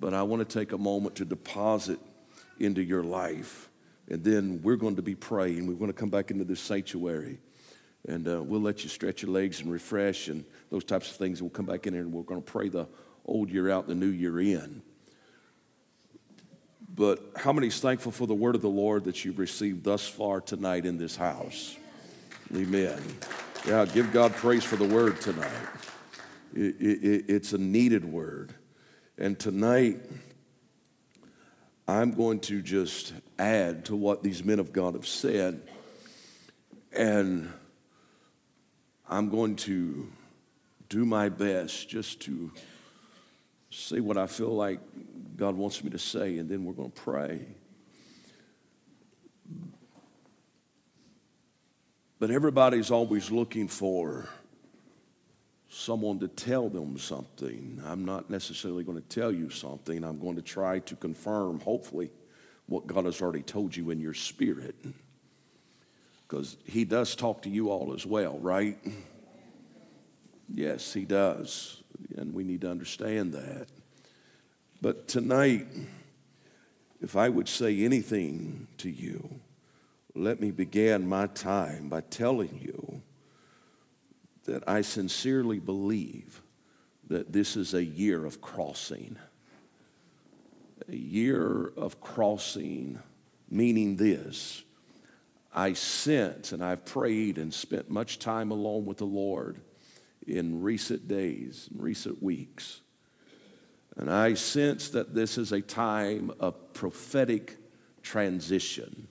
but I want to take a moment to deposit into your life. And then we're going to be praying. We're going to come back into this sanctuary. And uh, we'll let you stretch your legs and refresh and those types of things. We'll come back in here and we're going to pray the old year out, the new year in. But how many is thankful for the word of the Lord that you've received thus far tonight in this house? Amen. Yeah, give God praise for the word tonight. It, it, it's a needed word. And tonight, I'm going to just add to what these men of God have said. And I'm going to do my best just to say what I feel like God wants me to say, and then we're going to pray. But everybody's always looking for someone to tell them something. I'm not necessarily going to tell you something. I'm going to try to confirm, hopefully, what God has already told you in your spirit. Because He does talk to you all as well, right? Yes, He does. And we need to understand that. But tonight, if I would say anything to you, let me begin my time by telling you that I sincerely believe that this is a year of crossing. A year of crossing, meaning this I sense and I've prayed and spent much time alone with the Lord in recent days, in recent weeks and I sense that this is a time of prophetic transition.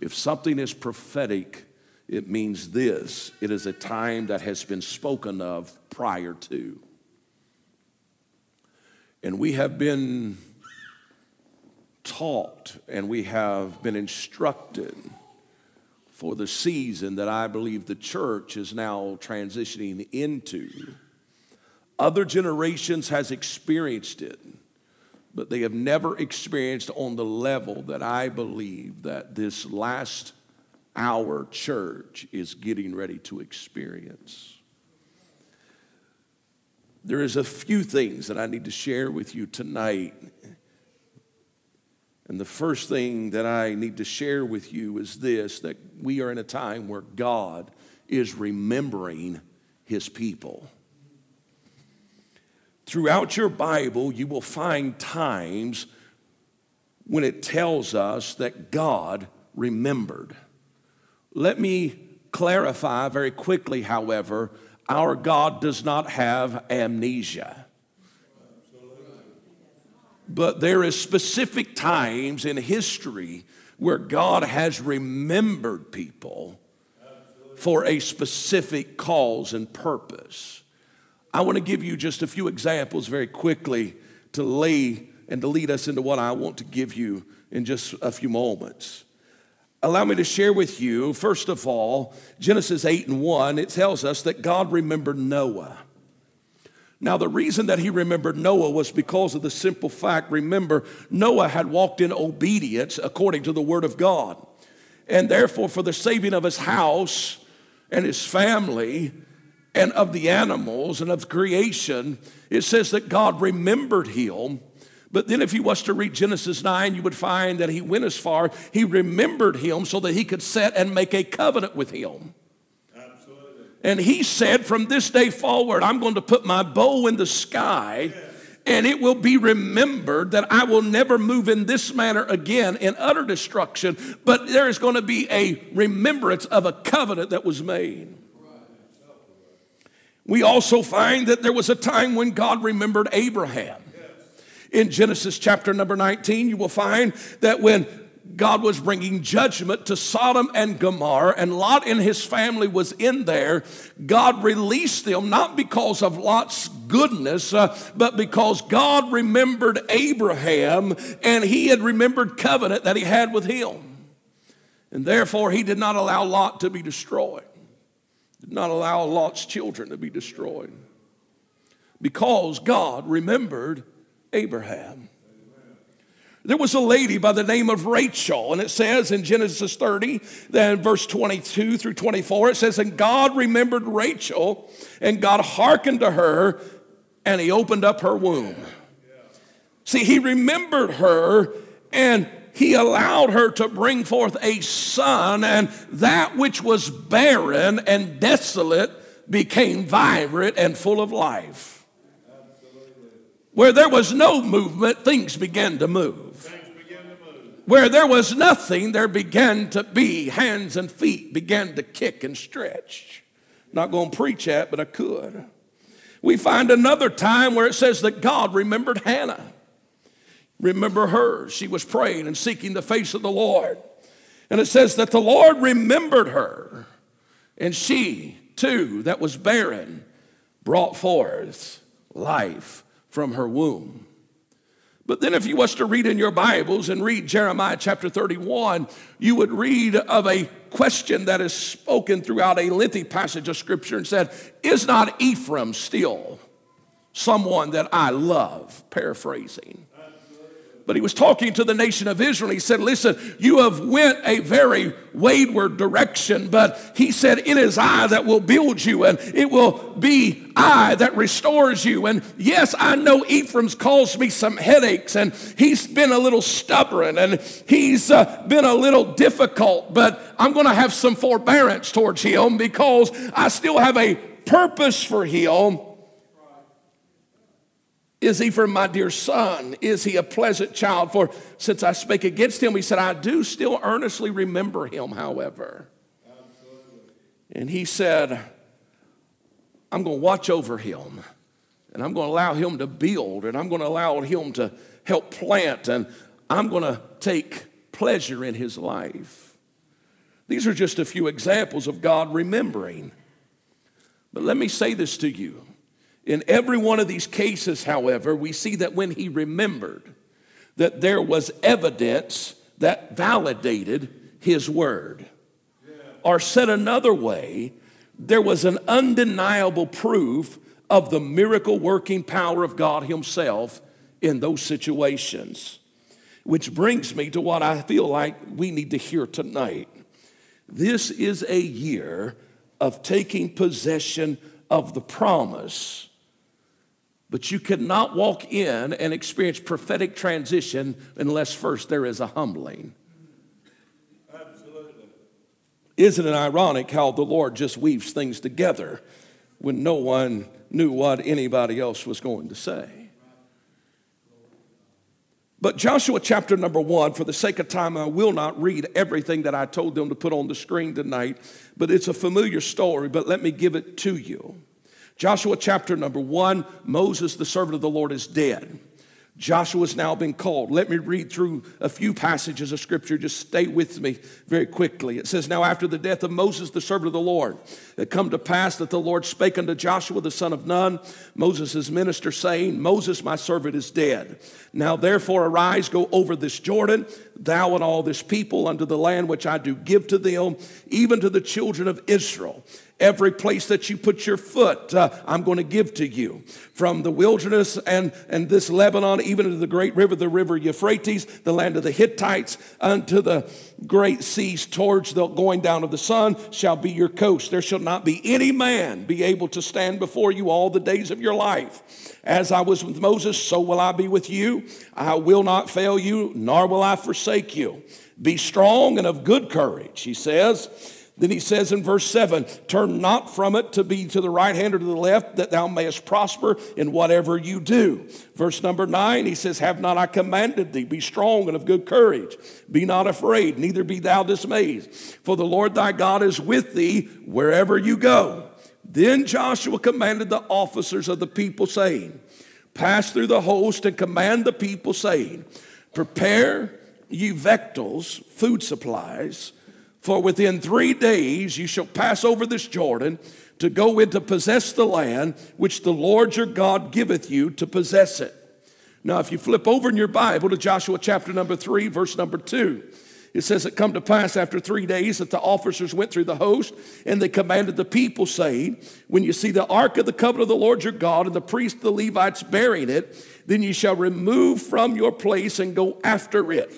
If something is prophetic, it means this it is a time that has been spoken of prior to. And we have been taught and we have been instructed for the season that I believe the church is now transitioning into other generations has experienced it, but they have never experienced on the level that I believe that this last hour church is getting ready to experience. There is a few things that I need to share with you tonight. And the first thing that I need to share with you is this that we are in a time where God is remembering his people. Throughout your Bible, you will find times when it tells us that God remembered. Let me clarify very quickly, however, our God does not have amnesia. But there is specific times in history where God has remembered people for a specific cause and purpose. I want to give you just a few examples very quickly to lay and to lead us into what I want to give you in just a few moments. Allow me to share with you, first of all, Genesis 8 and 1, it tells us that God remembered Noah. Now, the reason that he remembered Noah was because of the simple fact remember, Noah had walked in obedience according to the word of God. And therefore, for the saving of his house and his family, and of the animals and of creation, it says that God remembered him. But then, if you was to read Genesis 9, you would find that he went as far, he remembered him so that he could set and make a covenant with him. Absolutely. And he said, From this day forward, I'm going to put my bow in the sky, and it will be remembered that I will never move in this manner again in utter destruction, but there is going to be a remembrance of a covenant that was made. We also find that there was a time when God remembered Abraham. In Genesis chapter number 19, you will find that when God was bringing judgment to Sodom and Gomorrah, and Lot and his family was in there. God released them not because of Lot's goodness, uh, but because God remembered Abraham and he had remembered covenant that he had with him. And therefore, he did not allow Lot to be destroyed did not allow Lot's children to be destroyed because God remembered Abraham. There was a lady by the name of Rachel, and it says in Genesis 30, then verse 22 through 24, it says, And God remembered Rachel, and God hearkened to her, and he opened up her womb. See, he remembered her and he allowed her to bring forth a son, and that which was barren and desolate became vibrant and full of life. Where there was no movement, things began to move. Where there was nothing, there began to be hands and feet began to kick and stretch. Not going to preach that, but I could. We find another time where it says that God remembered Hannah. Remember her. She was praying and seeking the face of the Lord. And it says that the Lord remembered her, and she too, that was barren, brought forth life from her womb. But then, if you was to read in your Bibles and read Jeremiah chapter 31, you would read of a question that is spoken throughout a lengthy passage of Scripture and said, Is not Ephraim still someone that I love? Paraphrasing but he was talking to the nation of Israel. He said, Listen, you have went a very wayward direction, but he said, It is I that will build you, and it will be I that restores you. And yes, I know Ephraim's caused me some headaches, and he's been a little stubborn, and he's uh, been a little difficult, but I'm going to have some forbearance towards him because I still have a purpose for him is he for my dear son? Is he a pleasant child? For since I spake against him, he said, I do still earnestly remember him, however. Absolutely. And he said, I'm going to watch over him, and I'm going to allow him to build, and I'm going to allow him to help plant, and I'm going to take pleasure in his life. These are just a few examples of God remembering. But let me say this to you in every one of these cases, however, we see that when he remembered, that there was evidence that validated his word. Yeah. Or said another way, there was an undeniable proof of the miracle working power of God Himself in those situations. Which brings me to what I feel like we need to hear tonight. This is a year of taking possession of the promise but you cannot walk in and experience prophetic transition unless first there is a humbling. Absolutely. Isn't it ironic how the Lord just weaves things together when no one knew what anybody else was going to say? But Joshua chapter number one, for the sake of time, I will not read everything that I told them to put on the screen tonight, but it's a familiar story, but let me give it to you. Joshua chapter number one Moses, the servant of the Lord, is dead. Joshua's now been called. Let me read through a few passages of scripture. Just stay with me very quickly. It says, Now after the death of Moses, the servant of the Lord, it come to pass that the Lord spake unto Joshua, the son of Nun, Moses' minister, saying, Moses, my servant, is dead. Now therefore arise, go over this Jordan, thou and all this people, unto the land which I do give to them, even to the children of Israel. Every place that you put your foot, uh, I'm going to give to you. From the wilderness and, and this Lebanon, even to the great river, the river Euphrates, the land of the Hittites, unto the great seas towards the going down of the sun shall be your coast. There shall not be any man be able to stand before you all the days of your life. As I was with Moses, so will I be with you. I will not fail you, nor will I forsake you. Be strong and of good courage, he says. Then he says in verse 7 Turn not from it to be to the right hand or to the left, that thou mayest prosper in whatever you do. Verse number 9, he says, Have not I commanded thee? Be strong and of good courage. Be not afraid, neither be thou dismayed. For the Lord thy God is with thee wherever you go. Then Joshua commanded the officers of the people, saying, Pass through the host and command the people, saying, Prepare ye victuals, food supplies for within three days you shall pass over this Jordan to go in to possess the land which the Lord your God giveth you to possess it. Now, if you flip over in your Bible to Joshua chapter number three, verse number two, it says, It come to pass after three days that the officers went through the host and they commanded the people, saying, When you see the ark of the covenant of the Lord your God and the priests, the Levites, bearing it, then you shall remove from your place and go after it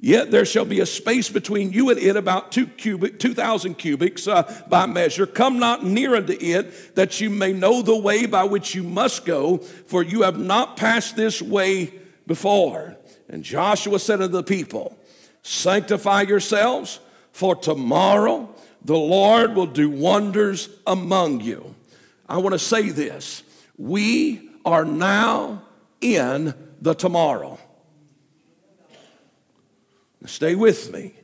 Yet there shall be a space between you and it about two cubit, 2,000 cubits uh, by measure. Come not near unto it, that you may know the way by which you must go, for you have not passed this way before. And Joshua said unto the people, Sanctify yourselves, for tomorrow the Lord will do wonders among you. I want to say this we are now in the tomorrow. Stay with me.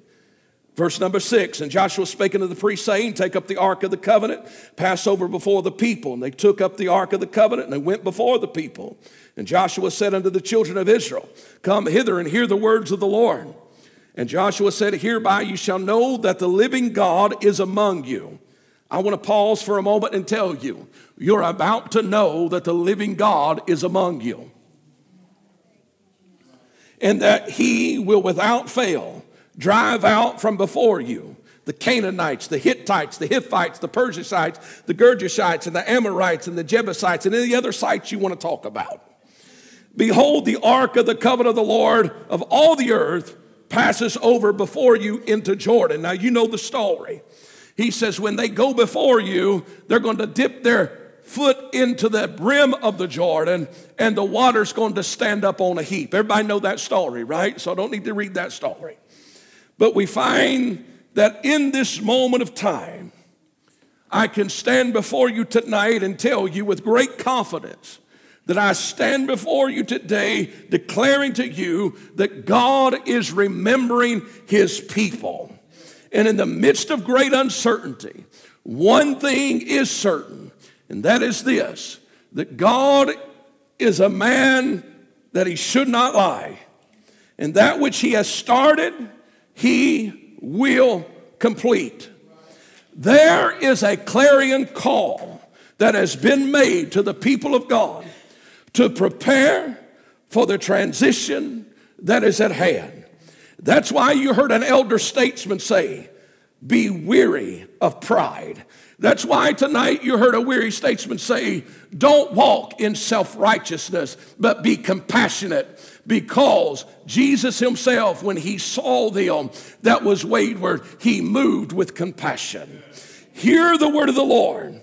Verse number six, and Joshua spake unto the priests, saying, Take up the ark of the covenant, pass over before the people. And they took up the ark of the covenant, and they went before the people. And Joshua said unto the children of Israel, Come hither and hear the words of the Lord. And Joshua said, Hereby you shall know that the living God is among you. I want to pause for a moment and tell you, you're about to know that the living God is among you and that he will without fail drive out from before you the Canaanites, the Hittites, the Hivites, the Perizzites, the Girgashites, and the Amorites, and the Jebusites, and any other sites you want to talk about. Behold, the ark of the covenant of the Lord of all the earth passes over before you into Jordan. Now, you know the story. He says, when they go before you, they're going to dip their foot into the brim of the Jordan and the water's going to stand up on a heap. Everybody know that story, right? So I don't need to read that story. But we find that in this moment of time, I can stand before you tonight and tell you with great confidence that I stand before you today declaring to you that God is remembering his people. And in the midst of great uncertainty, one thing is certain and that is this that God is a man that he should not lie. And that which he has started, he will complete. There is a clarion call that has been made to the people of God to prepare for the transition that is at hand. That's why you heard an elder statesman say, Be weary of pride. That's why tonight you heard a weary statesman say, Don't walk in self righteousness, but be compassionate. Because Jesus himself, when he saw them that was wayward, he moved with compassion. Hear the word of the Lord.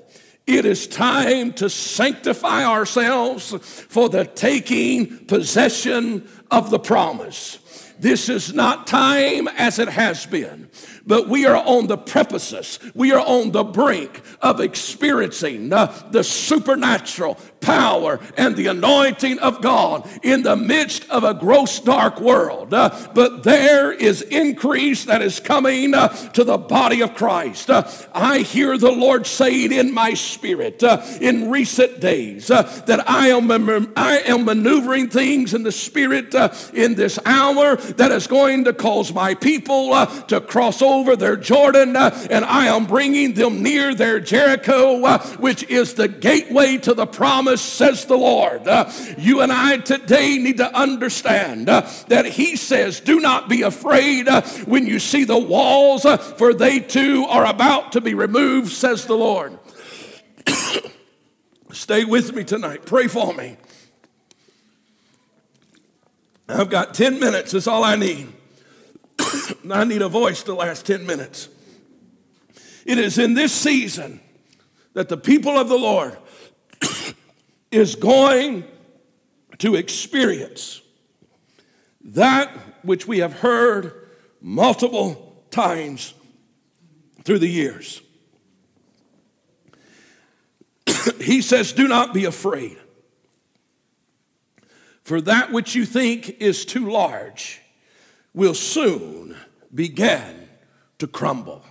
It is time to sanctify ourselves for the taking possession of the promise. This is not time as it has been but we are on the precipice, we are on the brink of experiencing uh, the supernatural power and the anointing of God in the midst of a gross dark world. Uh, but there is increase that is coming uh, to the body of Christ. Uh, I hear the Lord saying in my spirit uh, in recent days uh, that I am, I am maneuvering things in the spirit uh, in this hour that is going to cause my people to cross over their Jordan and I am bringing them near their Jericho, which is the gateway to the promise promise, says the Lord. Uh, you and I today need to understand uh, that He says, Do not be afraid uh, when you see the walls, uh, for they too are about to be removed, says the Lord. Stay with me tonight. Pray for me. I've got 10 minutes, that's all I need. I need a voice to last 10 minutes. It is in this season that the people of the Lord is going to experience that which we have heard multiple times through the years. he says, Do not be afraid, for that which you think is too large will soon begin to crumble.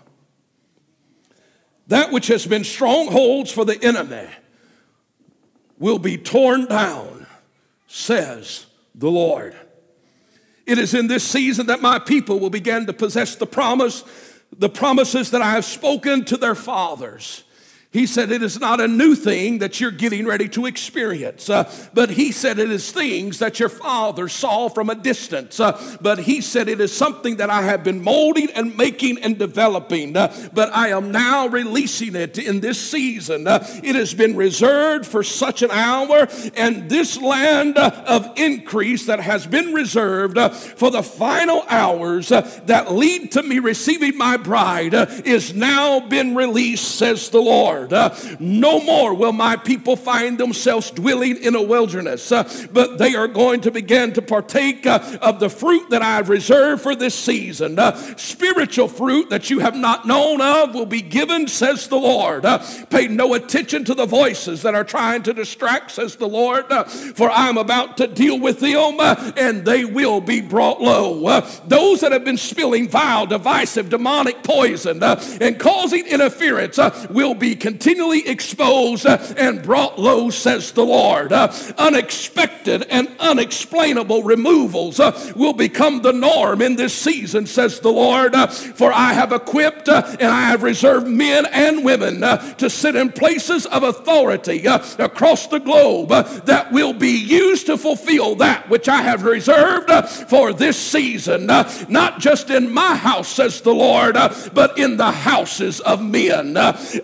That which has been strongholds for the enemy will be torn down, says the Lord. It is in this season that my people will begin to possess the promise, the promises that I have spoken to their fathers. He said it is not a new thing that you're getting ready to experience, uh, but he said it is things that your father saw from a distance. Uh, but he said it is something that I have been molding and making and developing, uh, but I am now releasing it in this season. Uh, it has been reserved for such an hour, and this land uh, of increase that has been reserved uh, for the final hours that lead to me receiving my bride is now been released, says the Lord. Uh, no more will my people find themselves dwelling in a wilderness, uh, but they are going to begin to partake uh, of the fruit that I've reserved for this season. Uh, spiritual fruit that you have not known of will be given, says the Lord. Uh, pay no attention to the voices that are trying to distract, says the Lord, uh, for I'm about to deal with them and they will be brought low. those that have been spilling vile, divisive, demonic poison and causing interference will be continually exposed uh, and brought low, says the Lord. Uh, unexpected and unexplainable removals uh, will become the norm in this season, says the Lord. Uh, for I have equipped uh, and I have reserved men and women uh, to sit in places of authority across the globe that will be used to fulfill that which I have reserved for this season. Not just in my house, says the Lord, but in the houses of men.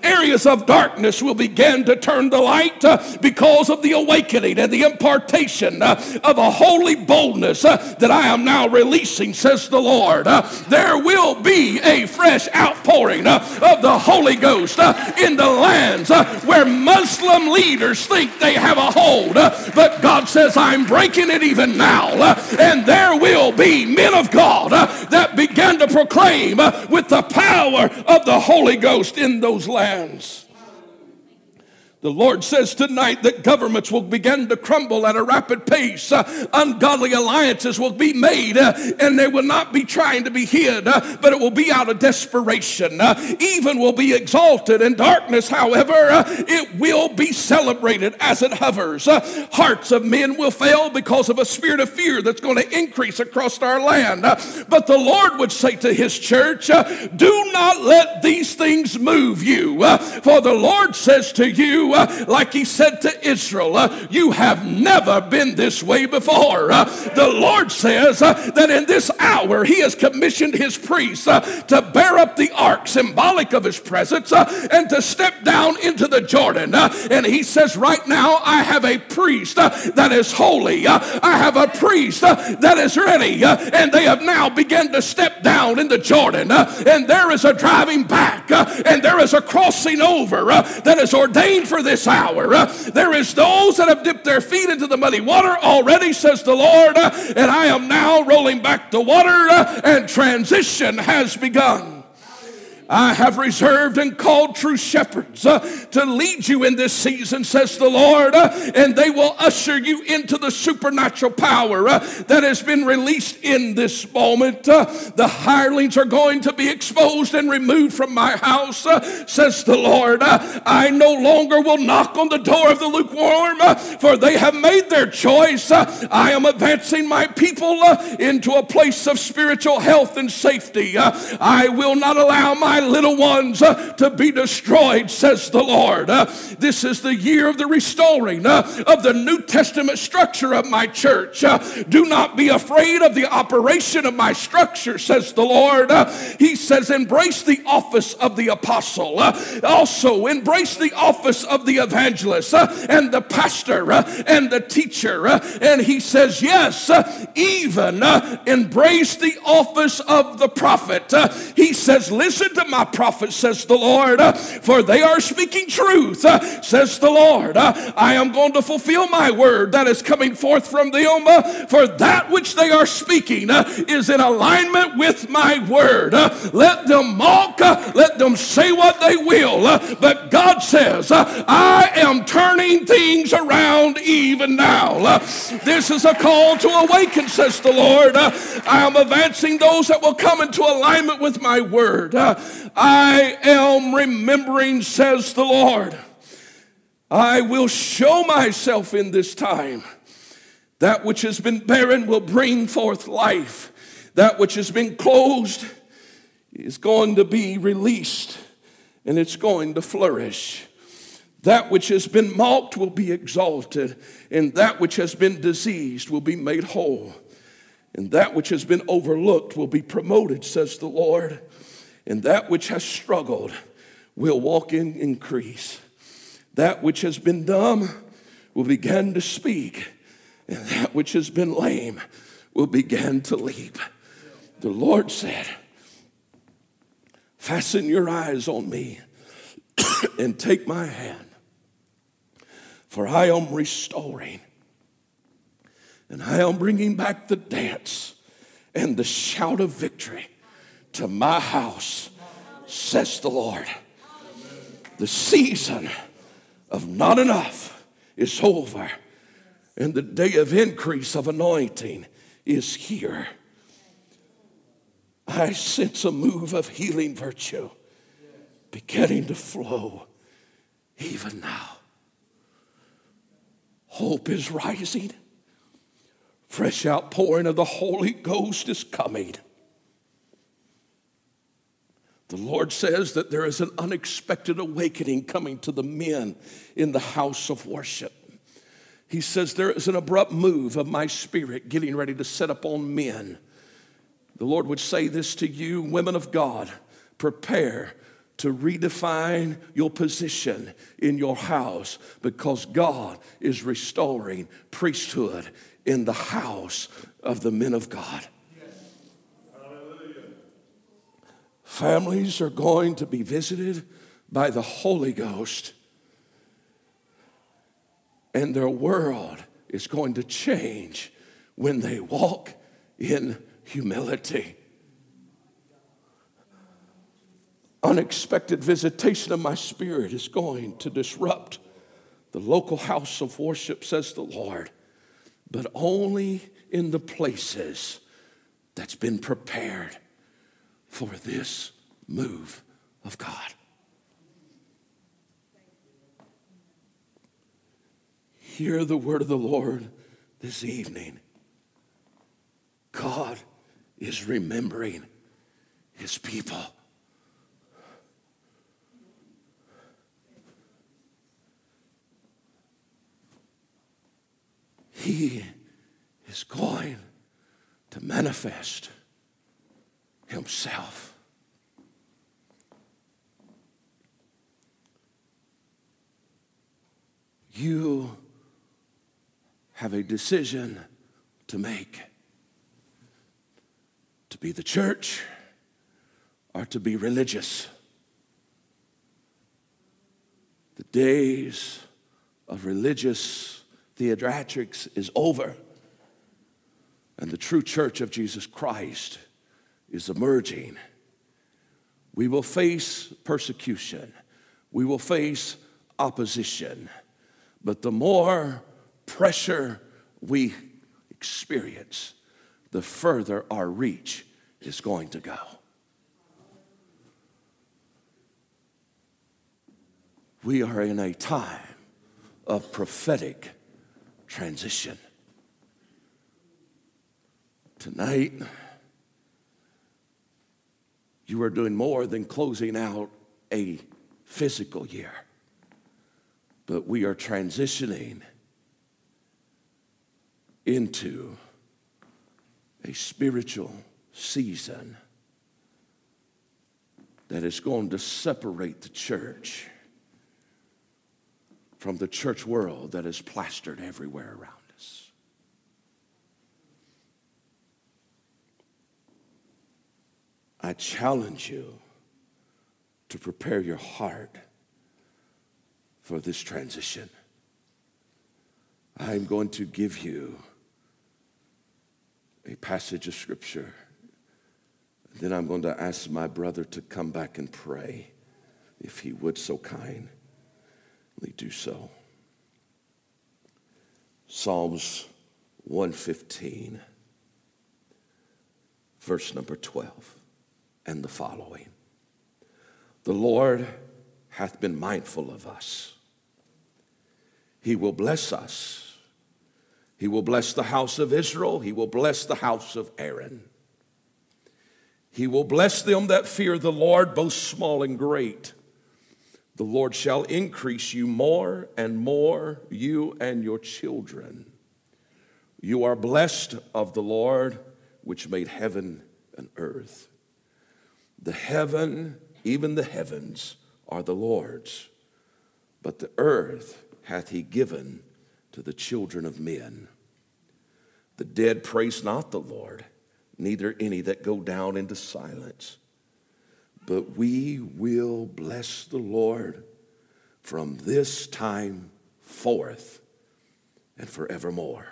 Areas of of darkness will begin to turn the light uh, because of the awakening and the impartation uh, of a holy boldness uh, that I am now releasing, says the Lord. Uh, there will be a fresh outpouring uh, of the Holy Ghost uh, in the lands where Muslim leaders think they have a hold. but God says, I'm breaking it even now. and there will be men of God that begin to proclaim with the power of the Holy Ghost in those lands. The Lord says tonight that governments will begin to crumble at a rapid pace. Uh, ungodly alliances will be made, uh, and they will not be trying to be hid, uh, but it will be out of desperation. Uh, even will be exalted, and darkness, however, uh, it will be celebrated as it hovers. Uh, hearts of men will fail because of a spirit of fear that's going to increase across our land. but the Lord would say to his church, Do not let these things move you, for the Lord says to you, uh, like he said to Israel, uh, You have never been this way before. Uh, the Lord says uh, that in this hour he has commissioned his priests uh, to bear up the ark, symbolic of his presence, uh, and to step down into the Jordan. and he says, Right now, I have a priest that is holy, I have a priest that is ready, and they have now begun to step down in the Jordan. and there is a driving back, and there is a crossing over that is ordained for this hour. Uh, there is those that have dipped their feet into the muddy water already, says the Lord, uh, and I am now rolling back the water, uh, and transition has begun. I have reserved and called true shepherds uh, to lead you in this season, says the Lord, uh, and they will usher you into the supernatural power uh, that has been released in this moment. Uh, the hirelings are going to be exposed and removed from my house, uh, says the Lord. Uh, I no longer will knock on the door of the lukewarm, for they have made their choice. I am advancing my people into a place of spiritual health and safety. I will not allow my my little ones uh, to be destroyed, says the Lord. Uh, this is the year of the restoring uh, of the New Testament structure of my church. Uh, do not be afraid of the operation of my structure, says the Lord. Uh, he says, embrace the office of the apostle. Uh, also, embrace the office of the evangelist and the pastor and the teacher. and he says, yes, even embrace the office of the prophet. he says, listen to my prophets, says the Lord, uh, for they are speaking truth, uh, says the Lord. Uh, I am going to fulfill my word that is coming forth from them, for that which they are speaking uh, is in alignment with my word. Uh, let them mock, uh, let them say what they will, but God says, I am turning things around even now. This is a call to awaken, says the Lord. I am advancing those that will come into alignment with my word. I am remembering, says the Lord. I will show myself in this time. That which has been barren will bring forth life. That which has been closed is going to be released and it's going to flourish. That which has been mocked will be exalted, and that which has been diseased will be made whole, and that which has been overlooked will be promoted, says the Lord, and that which has struggled will walk in increase. That which has been dumb will begin to speak, and that which has been lame will begin to leap. The Lord said, Fasten your eyes on me and take my hand, for I am restoring and I am bringing back the dance and the shout of victory to my house, says the Lord. The season of not enough is over, and the day of increase of anointing is here. I sense a move of healing virtue beginning to flow even now. Hope is rising. Fresh outpouring of the Holy Ghost is coming. The Lord says that there is an unexpected awakening coming to the men in the house of worship. He says there is an abrupt move of my spirit getting ready to set upon men. The Lord would say this to you, women of God prepare to redefine your position in your house because God is restoring priesthood in the house of the men of God. Families are going to be visited by the Holy Ghost, and their world is going to change when they walk in humility. Unexpected visitation of my spirit is going to disrupt the local house of worship, says the Lord, but only in the places that's been prepared for this move of God. Hear the word of the Lord this evening. God is remembering his people. He is going to manifest himself. You have a decision to make to be the church or to be religious. The days of religious theatrics is over, and the true church of Jesus Christ is emerging. We will face persecution, we will face opposition, but the more pressure we experience, the further our reach is going to go. We are in a time of prophetic transition. Tonight, you are doing more than closing out a physical year, but we are transitioning into a spiritual season that is going to separate the church from the church world that is plastered everywhere around us. I challenge you to prepare your heart for this transition. I'm going to give you a passage of scripture. Then I'm going to ask my brother to come back and pray, if he would so kindly do so. Psalms 115, verse number 12, and the following. The Lord hath been mindful of us. He will bless us he will bless the house of Israel. He will bless the house of Aaron. He will bless them that fear the Lord, both small and great. The Lord shall increase you more and more, you and your children. You are blessed of the Lord, which made heaven and earth. The heaven, even the heavens, are the Lord's, but the earth hath he given to the children of men. The dead praise not the Lord, neither any that go down into silence. But we will bless the Lord from this time forth and forevermore.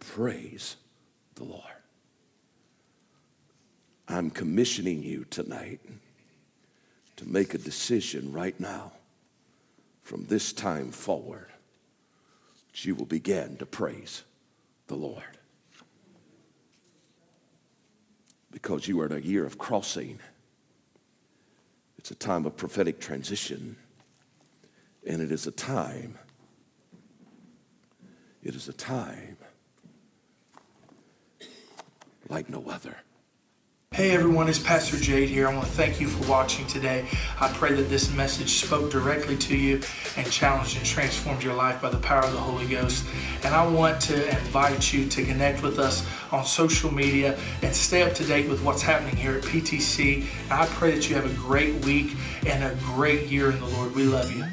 Praise the Lord. I'm commissioning you tonight to make a decision right now from this time forward you will begin to praise the Lord. Because you are in a year of crossing. It's a time of prophetic transition. And it is a time, it is a time like no other. Hey everyone, it's Pastor Jade here. I want to thank you for watching today. I pray that this message spoke directly to you and challenged and transformed your life by the power of the Holy Ghost. And I want to invite you to connect with us on social media and stay up to date with what's happening here at PTC. And I pray that you have a great week and a great year in the Lord. We love you.